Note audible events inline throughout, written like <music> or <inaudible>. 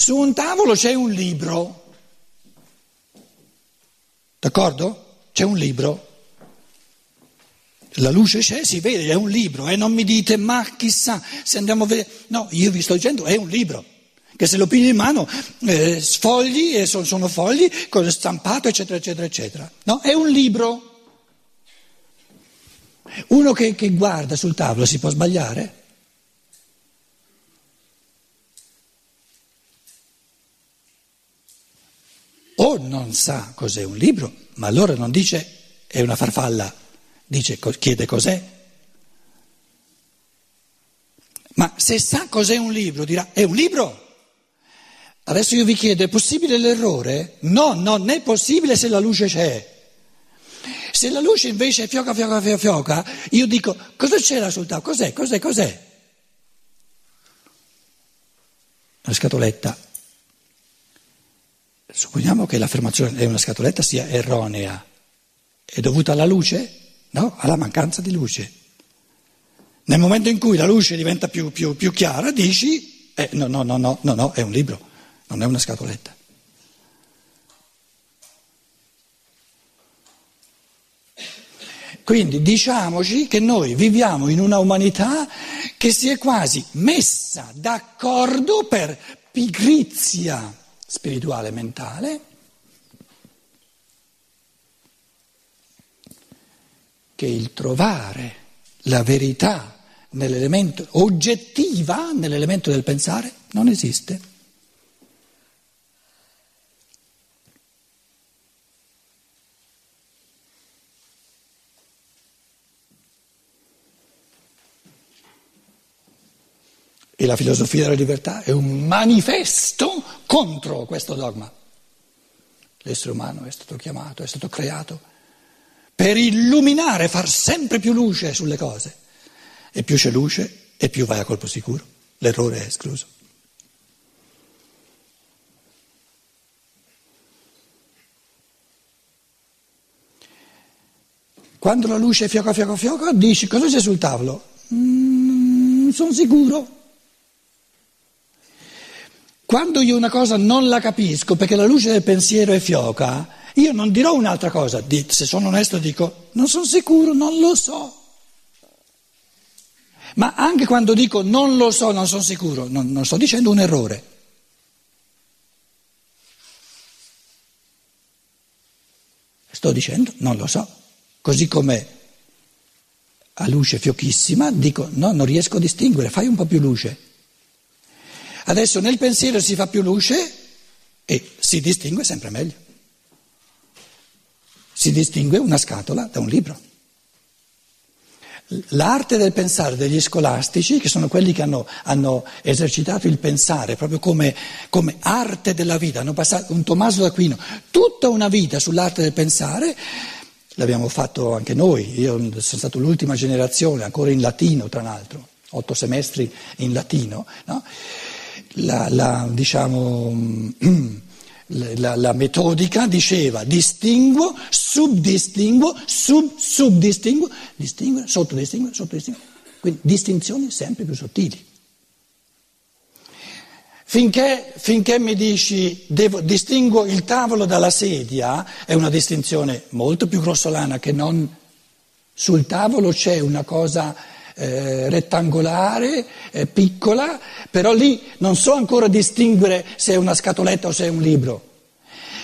Su un tavolo c'è un libro, d'accordo? C'è un libro. La luce c'è, si vede, è un libro e non mi dite ma chissà se andiamo a vedere. No, io vi sto dicendo è un libro che se lo pigli in mano eh, sfogli e sono, sono fogli stampato eccetera eccetera eccetera. No, è un libro. Uno che, che guarda sul tavolo si può sbagliare? Non sa cos'è un libro, ma allora non dice è una farfalla, dice, chiede cos'è. Ma se sa cos'è un libro, dirà è un libro. Adesso io vi chiedo, è possibile l'errore? No, non è possibile se la luce c'è. Se la luce invece è fioca, fioca, fioca, fioca, io dico, cosa c'era sul tavolo? Cos'è, cos'è, cos'è? Una scatoletta. Supponiamo che l'affermazione è una scatoletta sia erronea. È dovuta alla luce? No, alla mancanza di luce. Nel momento in cui la luce diventa più, più, più chiara, dici, eh, no, no, no, no, no, no, è un libro, non è una scatoletta. Quindi diciamoci che noi viviamo in una umanità che si è quasi messa d'accordo per pigrizia spirituale e mentale che il trovare la verità nell'elemento oggettiva, nell'elemento del pensare, non esiste. E la filosofia della libertà è un manifesto contro questo dogma. L'essere umano è stato chiamato, è stato creato per illuminare, far sempre più luce sulle cose. E più c'è luce e più vai a colpo sicuro. L'errore è escluso. Quando la luce fioca, fioca, fioca, dici cosa c'è sul tavolo? Mm, sono sicuro. Quando io una cosa non la capisco perché la luce del pensiero è fioca, io non dirò un'altra cosa, se sono onesto dico non sono sicuro, non lo so. Ma anche quando dico non lo so, non sono sicuro, non, non sto dicendo un errore. Sto dicendo non lo so, così come a luce fiochissima dico no, non riesco a distinguere, fai un po' più luce. Adesso nel pensiero si fa più luce e si distingue sempre meglio. Si distingue una scatola da un libro. L'arte del pensare degli scolastici, che sono quelli che hanno, hanno esercitato il pensare proprio come, come, arte della vita, hanno passato un Tommaso d'Aquino, tutta una vita sull'arte del pensare, l'abbiamo fatto anche noi, io sono stato l'ultima generazione, ancora in latino tra l'altro, otto semestri in latino, no? La, la, diciamo, <clears throat> la, la, metodica diceva distinguo, subdistinguo, sub, subdistinguo, distinguere, sottodistinguere, sottodistinguere. Quindi distinzioni sempre più sottili. Finché, finché mi dici devo, distingo il tavolo dalla sedia, è una distinzione molto più grossolana che non sul tavolo c'è una cosa eh, rettangolare, eh, piccola, però lì non so ancora distinguere se è una scatoletta o se è un libro.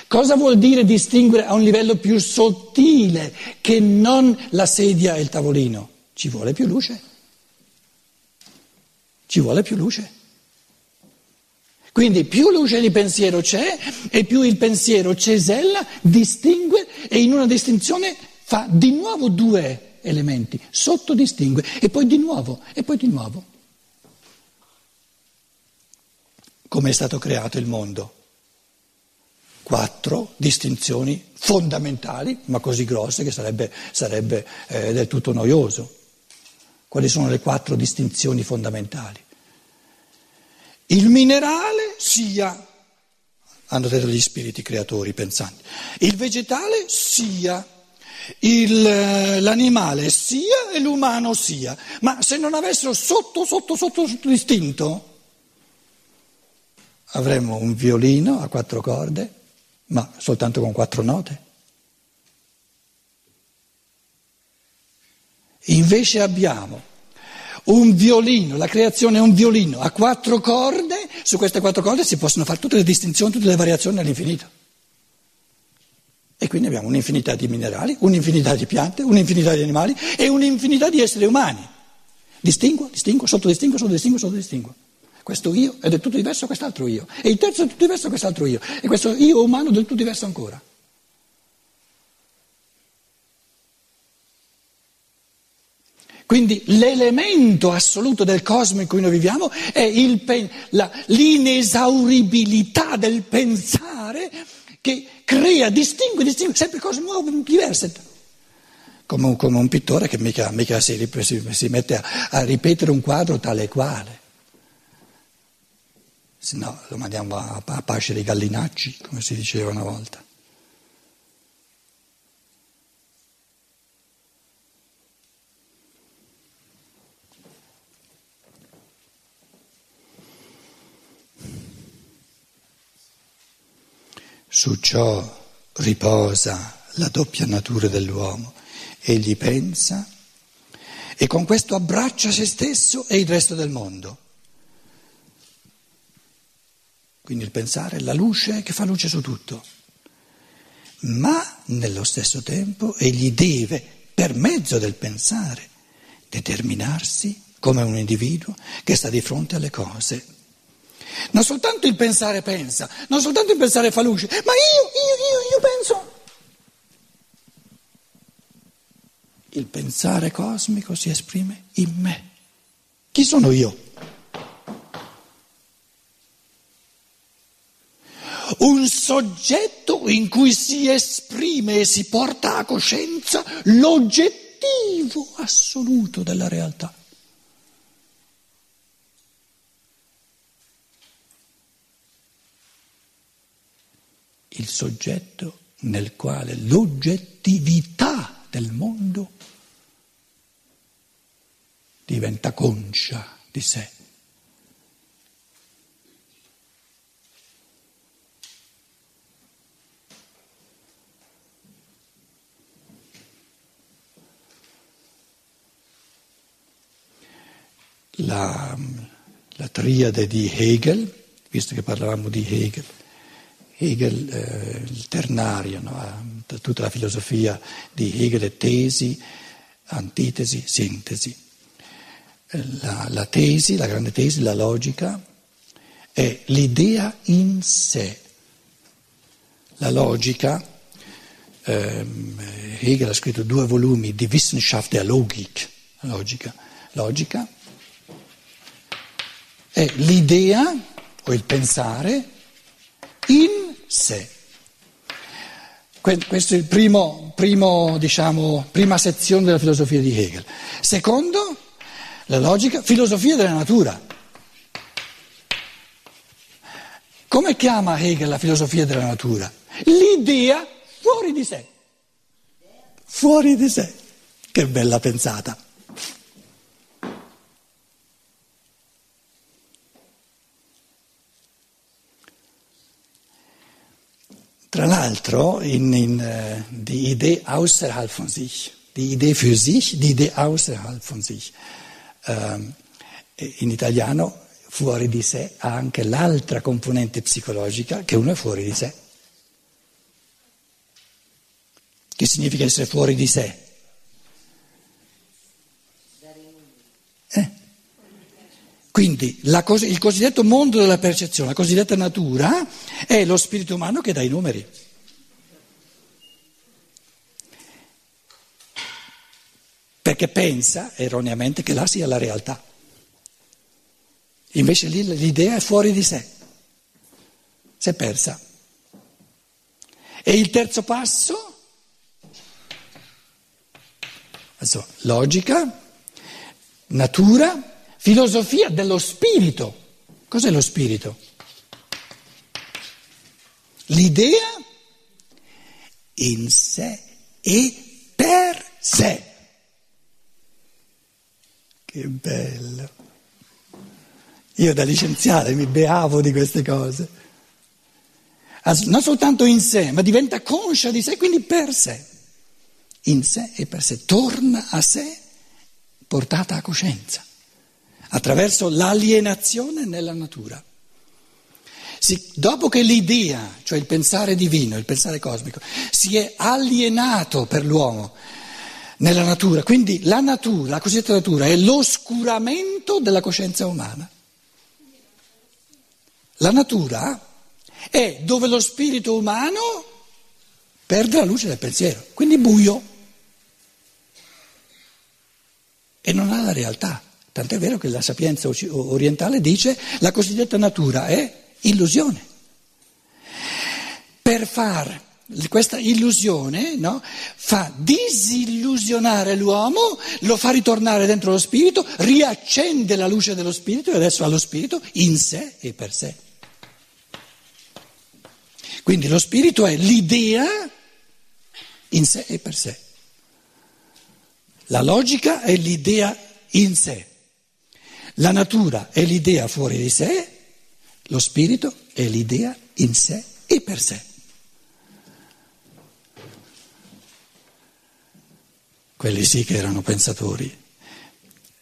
Cosa vuol dire distinguere a un livello più sottile che non la sedia e il tavolino? Ci vuole più luce. Ci vuole più luce. Quindi più luce di pensiero c'è e più il pensiero cesella, distingue e in una distinzione fa di nuovo due elementi, sottodistingue e poi di nuovo, e poi di nuovo. Come è stato creato il mondo? Quattro distinzioni fondamentali, ma così grosse che sarebbe, sarebbe eh, del tutto noioso. Quali sono le quattro distinzioni fondamentali? Il minerale sia, hanno detto gli spiriti creatori pensanti, il vegetale sia il, eh, l'animale sia e l'umano sia, ma se non avessero sotto, sotto, sotto, sotto distinto, avremo un violino a quattro corde, ma soltanto con quattro note. Invece abbiamo un violino, la creazione è un violino a quattro corde, su queste quattro corde si possono fare tutte le distinzioni, tutte le variazioni all'infinito. E quindi abbiamo un'infinità di minerali, un'infinità di piante, un'infinità di animali e un'infinità di esseri umani. Distingo, distingo, sottodistingo, sottodistingo, sottodistingo. Questo io è del tutto diverso da quest'altro io. E il terzo è del tutto diverso da quest'altro io. E questo io umano è del tutto diverso ancora. Quindi l'elemento assoluto del cosmo in cui noi viviamo è il, la, l'inesauribilità del pensare che crea, distingue, distingue sempre cose nuove, diverse. Come un, come un pittore che mica, mica si, si, si, mette a, a ripetere un quadro tale e quale. Se no lo mandiamo a, a pascere i gallinacci, come si diceva una volta. Su ciò riposa la doppia natura dell'uomo. Egli pensa e con questo abbraccia se stesso e il resto del mondo. Quindi il pensare è la luce che fa luce su tutto. Ma nello stesso tempo egli deve, per mezzo del pensare, determinarsi come un individuo che sta di fronte alle cose non soltanto il pensare pensa, non soltanto il pensare fa luce, ma io, io, io, io penso. Il pensare cosmico si esprime in me. Chi sono io? Un soggetto in cui si esprime e si porta a coscienza l'oggettivo assoluto della realtà. Il soggetto nel quale l'oggettività del mondo diventa conscia di sé. La, la triade di Hegel, visto che parlavamo di Hegel, Hegel, eh, il ternario, no? tutta la filosofia di Hegel è tesi, antitesi, sintesi. La, la tesi, la grande tesi, la logica, è l'idea in sé. La logica, ehm, Hegel ha scritto due volumi di Wissenschaft der Logik, logica, logica è l'idea o il pensare in sé. Questa è primo, diciamo, prima sezione della filosofia di Hegel. Secondo, la logica, filosofia della natura. Come chiama Hegel la filosofia della natura? L'idea fuori di sé. Fuori di sé. Che bella pensata. Tra l'altro in, in, uh, die Idee außerhalb von sich, die Idee für sich, die Idee außerhalb von sich. Uh, in italiano fuori di sé ha anche l'altra componente psicologica che uno è fuori di sé. Che significa essere fuori di sé? Quindi la, il cosiddetto mondo della percezione, la cosiddetta natura, è lo spirito umano che dà i numeri. Perché pensa erroneamente che là sia la realtà. Invece lì l'idea è fuori di sé, si è persa. E il terzo passo? Adesso, logica, natura Filosofia dello spirito. Cos'è lo spirito? L'idea in sé e per sé. Che bello. Io da licenziare mi beavo di queste cose. Non soltanto in sé, ma diventa conscia di sé, quindi per sé. In sé e per sé. Torna a sé portata a coscienza, attraverso l'alienazione nella natura. Si, dopo che l'idea, cioè il pensare divino, il pensare cosmico, si è alienato per l'uomo nella natura, quindi la natura, la cosiddetta natura, è l'oscuramento della coscienza umana. La natura è dove lo spirito umano perde la luce del pensiero, quindi buio e non ha la realtà. Tant'è vero che la sapienza orientale dice la cosiddetta natura è illusione. Per far questa illusione no, fa disillusionare l'uomo, lo fa ritornare dentro lo spirito, riaccende la luce dello spirito e adesso ha lo spirito in sé e per sé. Quindi lo spirito è l'idea in sé e per sé. La logica è l'idea in sé. La natura è l'idea fuori di sé lo spirito è l'idea in sé e per sé. Quelli sì che erano pensatori.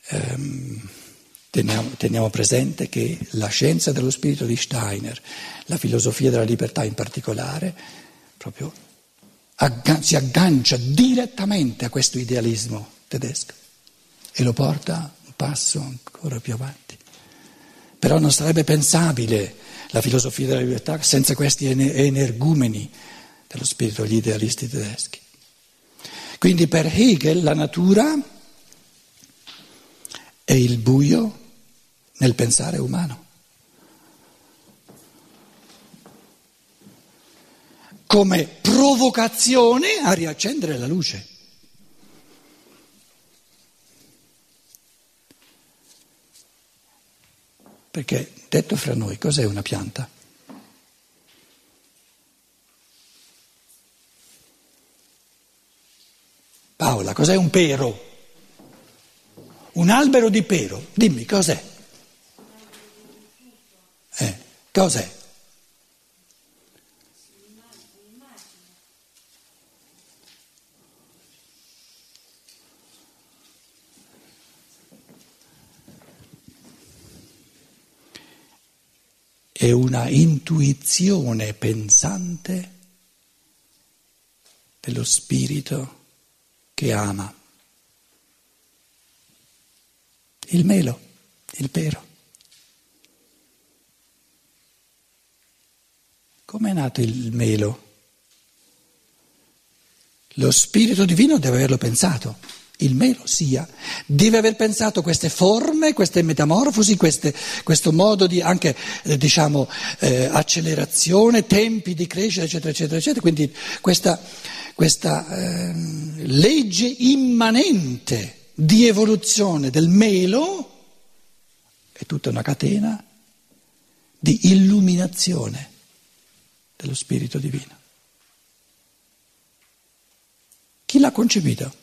Ehm, teniamo, teniamo presente che la scienza dello spirito di Steiner, la filosofia della libertà in particolare, proprio si aggancia direttamente a questo idealismo tedesco e lo porta passo ancora più avanti. Però non sarebbe pensabile la filosofia della libertà senza questi energumeni dello spirito, gli idealisti tedeschi. Quindi per Hegel la natura è il buio nel pensare umano. come provocazione a riaccendere la luce. Perché, detto fra noi, cos'è una pianta? Paola, cos'è un pero? Un albero di pero, dimmi cos'è? Eh, cos'è? è una intuizione pensante dello spirito che ama. Il melo, il pero. Come è nato il melo? Lo spirito divino deve averlo pensato il meno sia, deve aver pensato queste forme, queste metamorfosi, queste, questo modo di anche eh, diciamo, eh, accelerazione, tempi di crescita, eccetera, eccetera, eccetera. Quindi questa, questa eh, legge immanente di evoluzione del melo è tutta una catena di illuminazione dello Spirito Divino. Chi l'ha concepito?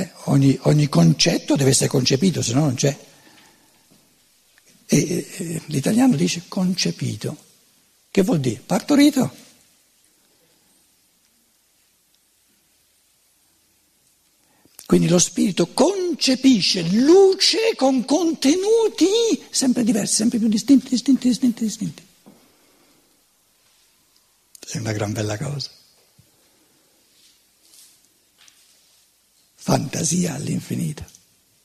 Eh, ogni, ogni, concetto deve essere concepito, se no non c'è. E, e, l'italiano dice concepito. Che vuol dire? Partorito. Quindi lo spirito concepisce luce con contenuti sempre diversi, sempre più distinti, distinti, distinti, distinti. È una gran bella cosa. Fantasia all'infinito,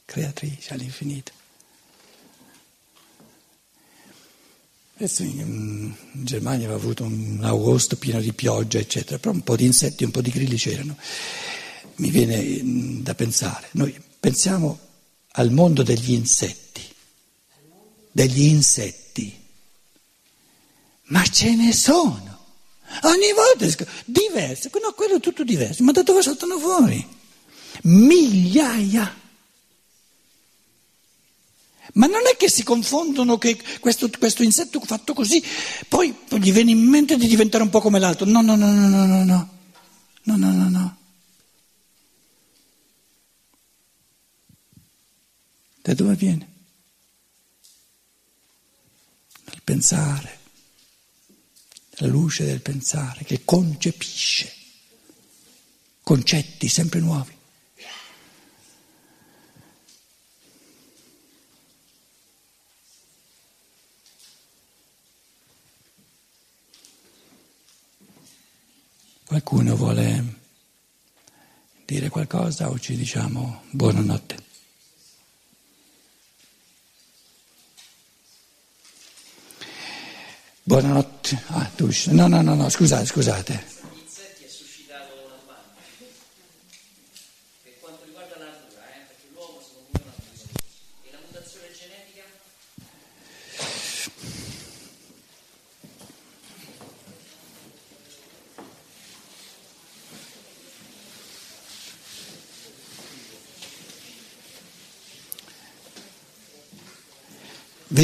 creatrice all'infinito. Adesso in, Germania aveva avuto un agosto pieno di pioggia, eccetera, però un po' di insetti, un po' di grilli c'erano. Mi viene mm, da pensare, noi pensiamo al mondo degli insetti, degli insetti, ma ce ne sono. Ogni volta diversi, no, quello è tutto diverso, ma da dove saltano fuori? migliaia. Ma non è che si confondono che questo, questo, insetto fatto così, poi gli viene in mente di diventare un po' come l'altro. No, no, no, no, no, no, no, no, no, no, no. Da dove viene? Dal pensare, la luce del pensare che concepisce concetti sempre nuovi. Qualcuno vuole dire qualcosa o ci diciamo buonanotte? Buonanotte. Ah, tu, no, no, no, no, scusate, scusate.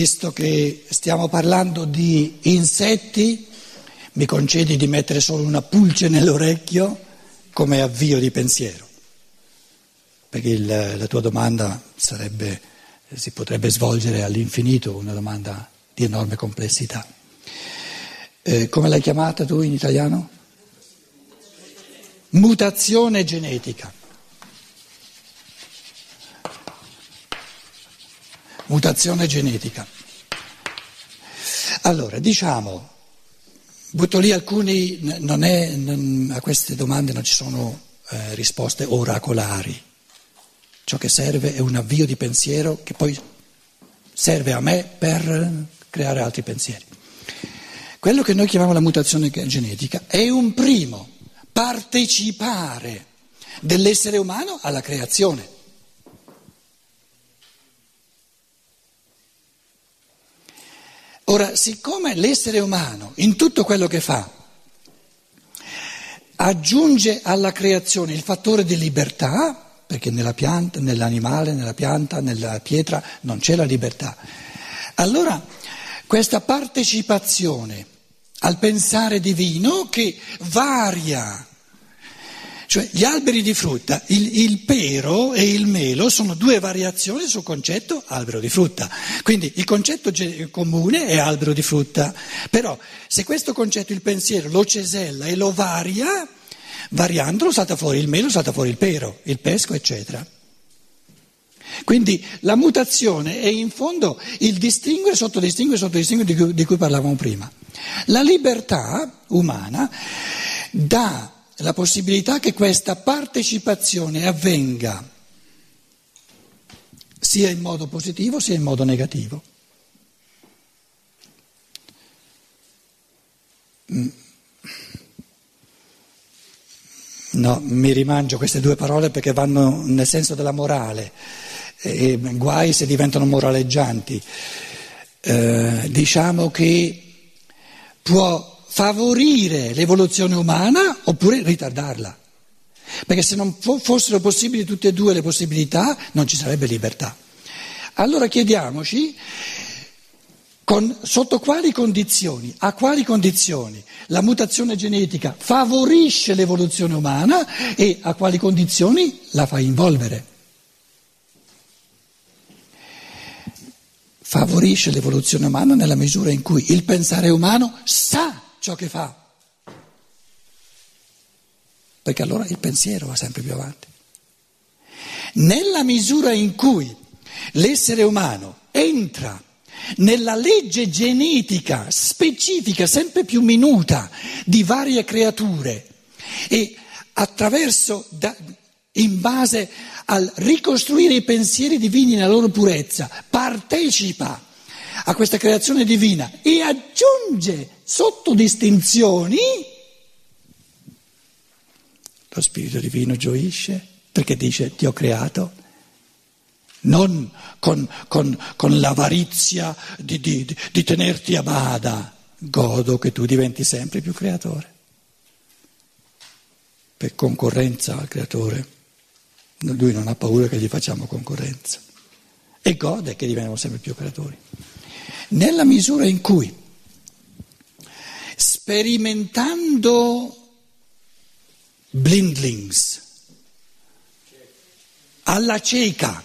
Visto che stiamo parlando di insetti, mi concedi di mettere solo una pulce nell'orecchio come avvio di pensiero, perché il, la tua domanda sarebbe, si potrebbe svolgere all'infinito, una domanda di enorme complessità. Eh, come l'hai chiamata tu in italiano? Mutazione genetica. Mutazione genetica. Allora, diciamo, butto lì alcuni, non è, non, a queste domande non ci sono eh, risposte oracolari. Ciò che serve è un avvio di pensiero che poi serve a me per creare altri pensieri. Quello che noi chiamiamo la mutazione genetica è un primo partecipare dell'essere umano alla creazione. Ora, siccome l'essere umano in tutto quello che fa aggiunge alla creazione il fattore di libertà, perché nella pianta, nell'animale, nella pianta, nella pietra non c'è la libertà, allora questa partecipazione al pensare divino che varia cioè gli alberi di frutta, il, il, pero e il melo sono due variazioni sul concetto albero di frutta. Quindi il concetto comune è albero di frutta, però se questo concetto, il pensiero, lo cesella e lo varia, variandolo salta fuori il melo, salta fuori il pero, il pesco, eccetera. Quindi la mutazione è in fondo il distinguere, sottodistinguere, sottodistinguere di cui, di cui parlavamo prima. La libertà umana dà la possibilità che questa partecipazione avvenga sia in modo positivo sia in modo negativo. Mm. No, mi rimangio queste due parole perché vanno nel senso della morale, e guai se diventano moraleggianti. Eh, diciamo che può favorire l'evoluzione umana oppure ritardarla. Perché se non fossero possibili tutte e due le possibilità non ci sarebbe libertà. Allora chiediamoci con, sotto quali condizioni, a quali condizioni la mutazione genetica favorisce l'evoluzione umana e a quali condizioni la fa involvere. Favorisce l'evoluzione umana nella misura in cui il pensare umano sa ciò che fa. Perché allora il pensiero va sempre più avanti. Nella misura in cui l'essere umano entra nella legge genetica specifica, sempre più minuta, di varie creature e attraverso, da, in base al ricostruire i pensieri divini nella loro purezza, partecipa a questa creazione divina e aggiunge sotto distinzioni, lo Spirito Divino gioisce perché dice ti ho creato, non con, con, con l'avarizia di, di, di tenerti a bada, godo che tu diventi sempre più creatore. Per concorrenza al creatore, lui non ha paura che gli facciamo concorrenza e gode che diventiamo sempre più creatori. Nella misura in cui, sperimentando blindlings, alla cieca,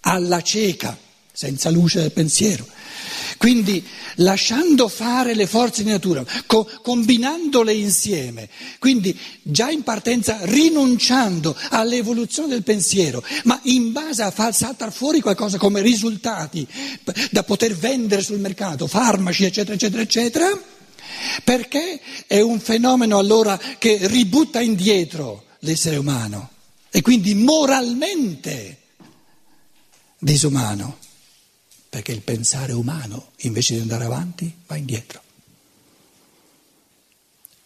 alla cieca, senza luce del pensiero, Quindi lasciando fare le forze di natura, co- combinandole insieme, quindi già in partenza rinunciando all'evoluzione del pensiero, ma in base a far saltare fuori qualcosa come risultati da poter vendere sul mercato, farmaci, eccetera, eccetera, eccetera, perché è un fenomeno allora che ributta indietro l'essere umano e quindi moralmente disumano perché il pensare umano, invece di andare avanti, va indietro.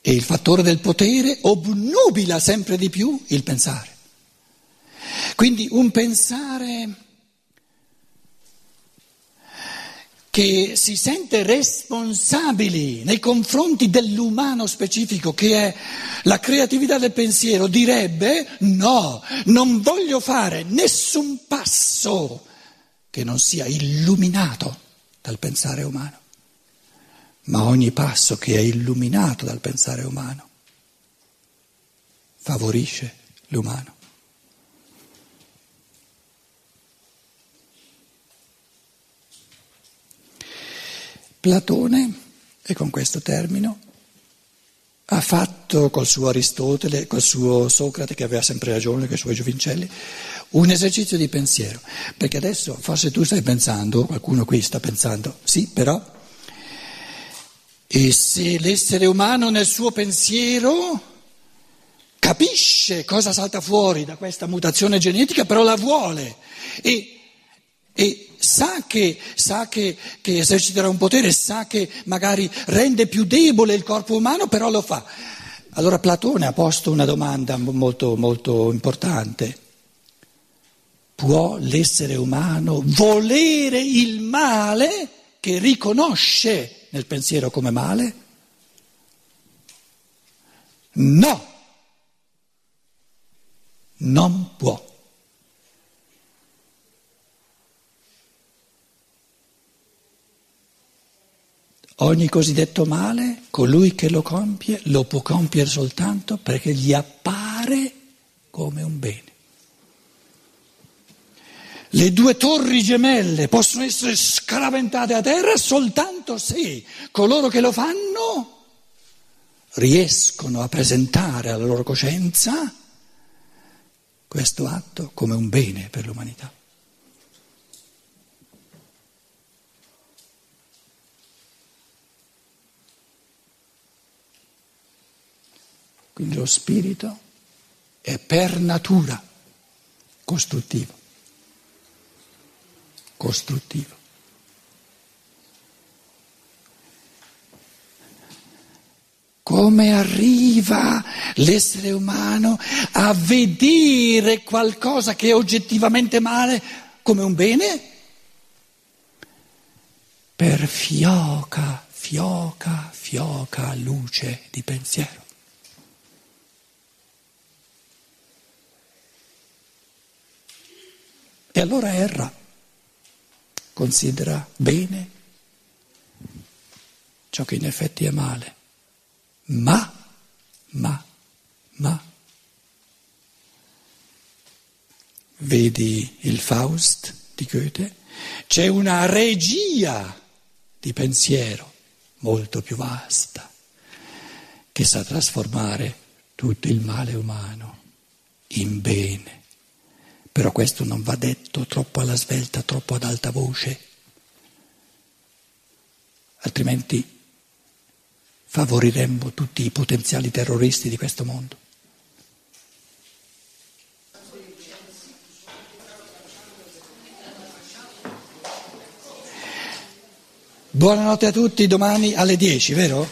E il fattore del potere obnubila sempre di più il pensare. Quindi un pensare che si sente responsabili nei confronti dell'umano specifico che è la creatività del pensiero, direbbe no, non voglio fare nessun passo che non sia illuminato dal pensare umano, ma ogni passo che è illuminato dal pensare umano favorisce l'umano. Platone, e con questo termino, ha fatto col suo Aristotele, col suo Socrate che aveva sempre ragione, con i suoi giovincelli, un esercizio di pensiero. Perché adesso forse tu stai pensando, qualcuno qui sta pensando, sì, però, e se l'essere umano nel suo pensiero capisce cosa salta fuori da questa mutazione genetica, però la vuole e, e sa, che, sa che, che eserciterà un potere, sa che magari rende più debole il corpo umano, però lo fa. Allora Platone ha posto una domanda molto, molto importante. Può l'essere umano volere il male che riconosce nel pensiero come male? No, non può. Ogni cosiddetto male, colui che lo compie, lo può compiere soltanto perché gli appare come un bene. Le due torri gemelle possono essere scaraventate a terra soltanto se coloro che lo fanno riescono a presentare alla loro coscienza questo atto come un bene per l'umanità. Quindi lo spirito è per natura costruttivo costruttivo. Come arriva l'essere umano a vedere qualcosa che è oggettivamente male come un bene? Per fioca, fioca, fioca luce di pensiero. E allora erra considera bene ciò che in effetti è male. Ma, ma, ma. Vedi il Faust di Goethe? C'è una regia di pensiero molto più vasta che sa trasformare tutto il male umano in bene. Però questo non va detto troppo alla svelta, troppo ad alta voce, altrimenti favoriremmo tutti i potenziali terroristi di questo mondo. Buonanotte a tutti, domani alle 10, vero?